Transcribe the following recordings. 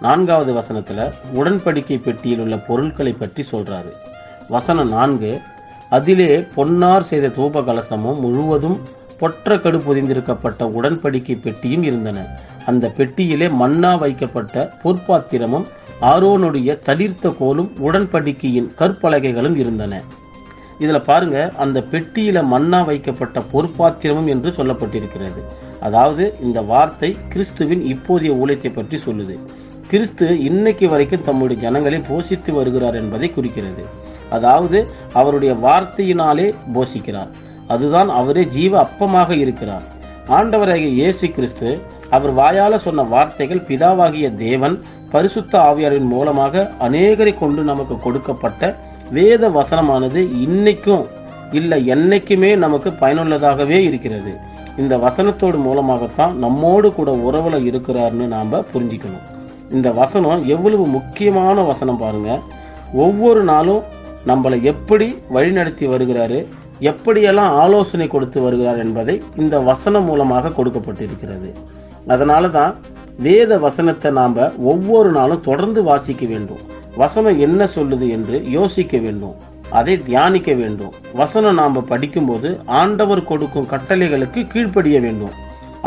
நான்காவது வசனத்துல உடன்படிக்கை பெட்டியில் உள்ள பொருட்களை பற்றி சொல்றாரு. வசனம் நான்கு அதிலே பொன்னார் செய்த தூப கலசமும் முழுவதும் பொற்ற கடு பொதிந்திருக்கப்பட்ட உடன்படிக்கை பெட்டியும் இருந்தன. அந்த பெட்டியிலே மன்னா வைக்கப்பட்ட பொற்பாத்திரமும் ஆரோனுடைய தளிர்த்த கோலும் உடன்படிக்கையின் கற்பலகைகளும் இருந்தன. இதுல பாருங்க அந்த பெட்டியில மன்னா வைக்கப்பட்ட பொற்பாத்திரமும் என்று சொல்லப்பட்டிருக்கிறது. அதாவது இந்த வார்த்தை கிறிஸ்துவின் இப்போதைய ஊழியத்தை பற்றி சொல்லுது. கிறிஸ்து இன்னைக்கு வரைக்கும் தம்முடைய ஜனங்களை போஷித்து வருகிறார் என்பதை குறிக்கிறது. அதாவது அவருடைய வார்த்தையினாலே போஷிக்கிறார். அதுதான் அவரே ஜீவ அப்பமாக இருக்கிறார். ஆண்டவராகிய இயேசு கிறிஸ்து அவர் வாயால சொன்ன வார்த்தைகள் பிதாவாகிய தேவன் பரிசுத்த ஆவியாரின் மூலமாக அநேகரை கொண்டு நமக்கு கொடுக்கப்பட்ட வேத வசனமானது இன்னைக்கும் இல்லை என்னைக்குமே நமக்கு பயனுள்ளதாகவே இருக்கிறது. இந்த வசனத்தோடு மூலமாகத்தான் நம்மோடு கூட உறவுல இருக்கிறார்னு நாம் புரிஞ்சுக்கணும். இந்த வசனம் எவ்வளவு முக்கியமான வசனம் பாருங்க. ஒவ்வொரு நாளும் நம்மளை எப்படி வழிநடத்தி வருகிறாரு எப்படியெல்லாம் ஆலோசனை கொடுத்து வருகிறார் என்பதை இந்த வசனம் மூலமாக கொடுக்கப்பட்டிருக்கிறது. அதனால தான் வேத வசனத்தை நாம் ஒவ்வொரு நாளும் தொடர்ந்து வாசிக்க வேண்டும். வசனம் என்ன சொல்லுது என்று யோசிக்க வேண்டும். அதை தியானிக்க வேண்டும். வசனம் நாம் படிக்கும்போது ஆண்டவர் கொடுக்கும் கட்டளைகளுக்கு கீழ்ப்படிய வேண்டும்.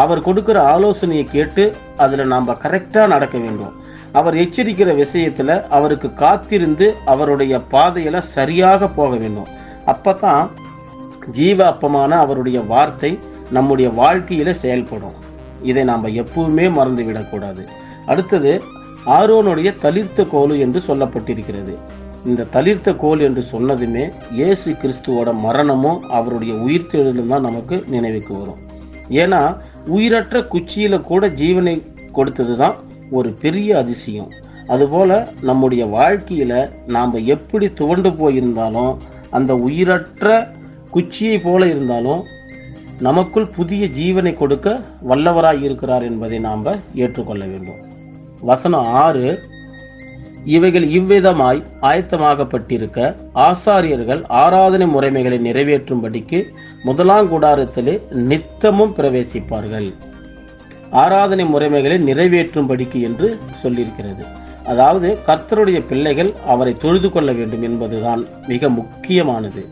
அவர் கொடுக்குற ஆலோசனையை கேட்டு அதில் நாம் கரெக்டாக நடக்க வேண்டும். அவர் எச்சரிக்கிற விஷயத்தில் அவருக்கு காத்திருந்து அவருடைய பாதையில் சரியாக போக வேண்டும். அப்போ தான் ஜீவ அப்பமான அவருடைய வார்த்தை நம்முடைய வாழ்க்கையில் செயல்படும். இதை நாம் எப்பவுமே மறந்து விடக்கூடாது அடுத்தது ஆரோனுடைய தளிர்த்த கோலு என்று சொல்லப்பட்டிருக்கிறது. இந்த தளிர்த்த கோல் என்று சொன்னதுமே இயேசு கிறிஸ்துவோட மரணமும் அவருடைய உயிர்த்தெழுதலும் தான் நமக்கு நினைவுக்கு வரும். ஏன்னா உயிரற்ற குச்சியில் கூட ஜீவனை கொடுத்தது தான் ஒரு பெரிய அதிசயம். அதுபோல் நம்முடைய வாழ்க்கையில் நாம் எப்படி துவண்டு போயிருந்தாலும் அந்த உயிரற்ற குச்சியை போல இருந்தாலும் நமக்குள் புதிய ஜீவனை கொடுக்க வல்லவராய் இருக்கிறார் என்பதை நாம் ஏற்றுக்கொள்ள வேண்டும். வசனம் ஆறு இவைகள் இவ்விதமாய் ஆயத்தமாகப்பட்டிருக்க ஆசாரியர்கள் ஆராதனை முறைமைகளை நிறைவேற்றும்படிக்கு முதலாங்கூடாரத்திலே நித்தமும் பிரவேசிப்பார்கள். ஆராதனை முறைமைகளை நிறைவேற்றும்படிக்கு என்று சொல்லியிருக்கிறது. அதாவது கர்த்தருடைய பிள்ளைகள் அவரை தொழுது கொள்ள வேண்டும் என்பதுதான் மிக முக்கியமானது.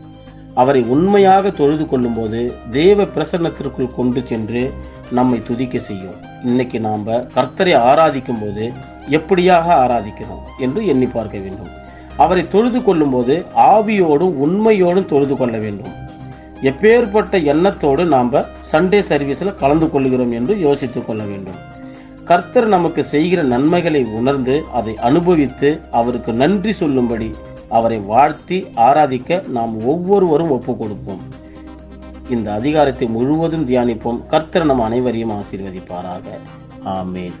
அவரை உண்மையாக தொழுது கொள்ளும்போது தேவ பிரசன்னத்திற்குள் கொண்டு சென்று நம்மை துதிக்க செய்யும். இன்னைக்கு நாம் கர்த்தரை ஆராதிக்கும் போது எப்படியாக ஆராதிக்கிறோம் என்று எண்ணி பார்க்க வேண்டும். அவரை தொழுது கொள்ளும்போது ஆவியோடும் உண்மையோடும் தொழுது கொள்ள வேண்டும். எப்பேற்பட்ட எண்ணத்தோடு நாம் சண்டே சர்வீஸில் கலந்து கொள்கிறோம் என்று யோசித்து கொள்ள வேண்டும். கர்த்தர் நமக்கு செய்கிற நன்மைகளை உணர்ந்து அதை அனுபவித்து அவருக்கு நன்றி சொல்லும்படி அவரை வாழ்த்தி ஆராதிக்க நாம் ஒவ்வொருவரும் ஒப்பு கொடுப்போம். இந்த அதிகாரத்தை முழுவதும் தியானிப்போம். கர்த்தர் நம் அனைவரையும் ஆசீர்வதிப்பாராக. ஆமேன்.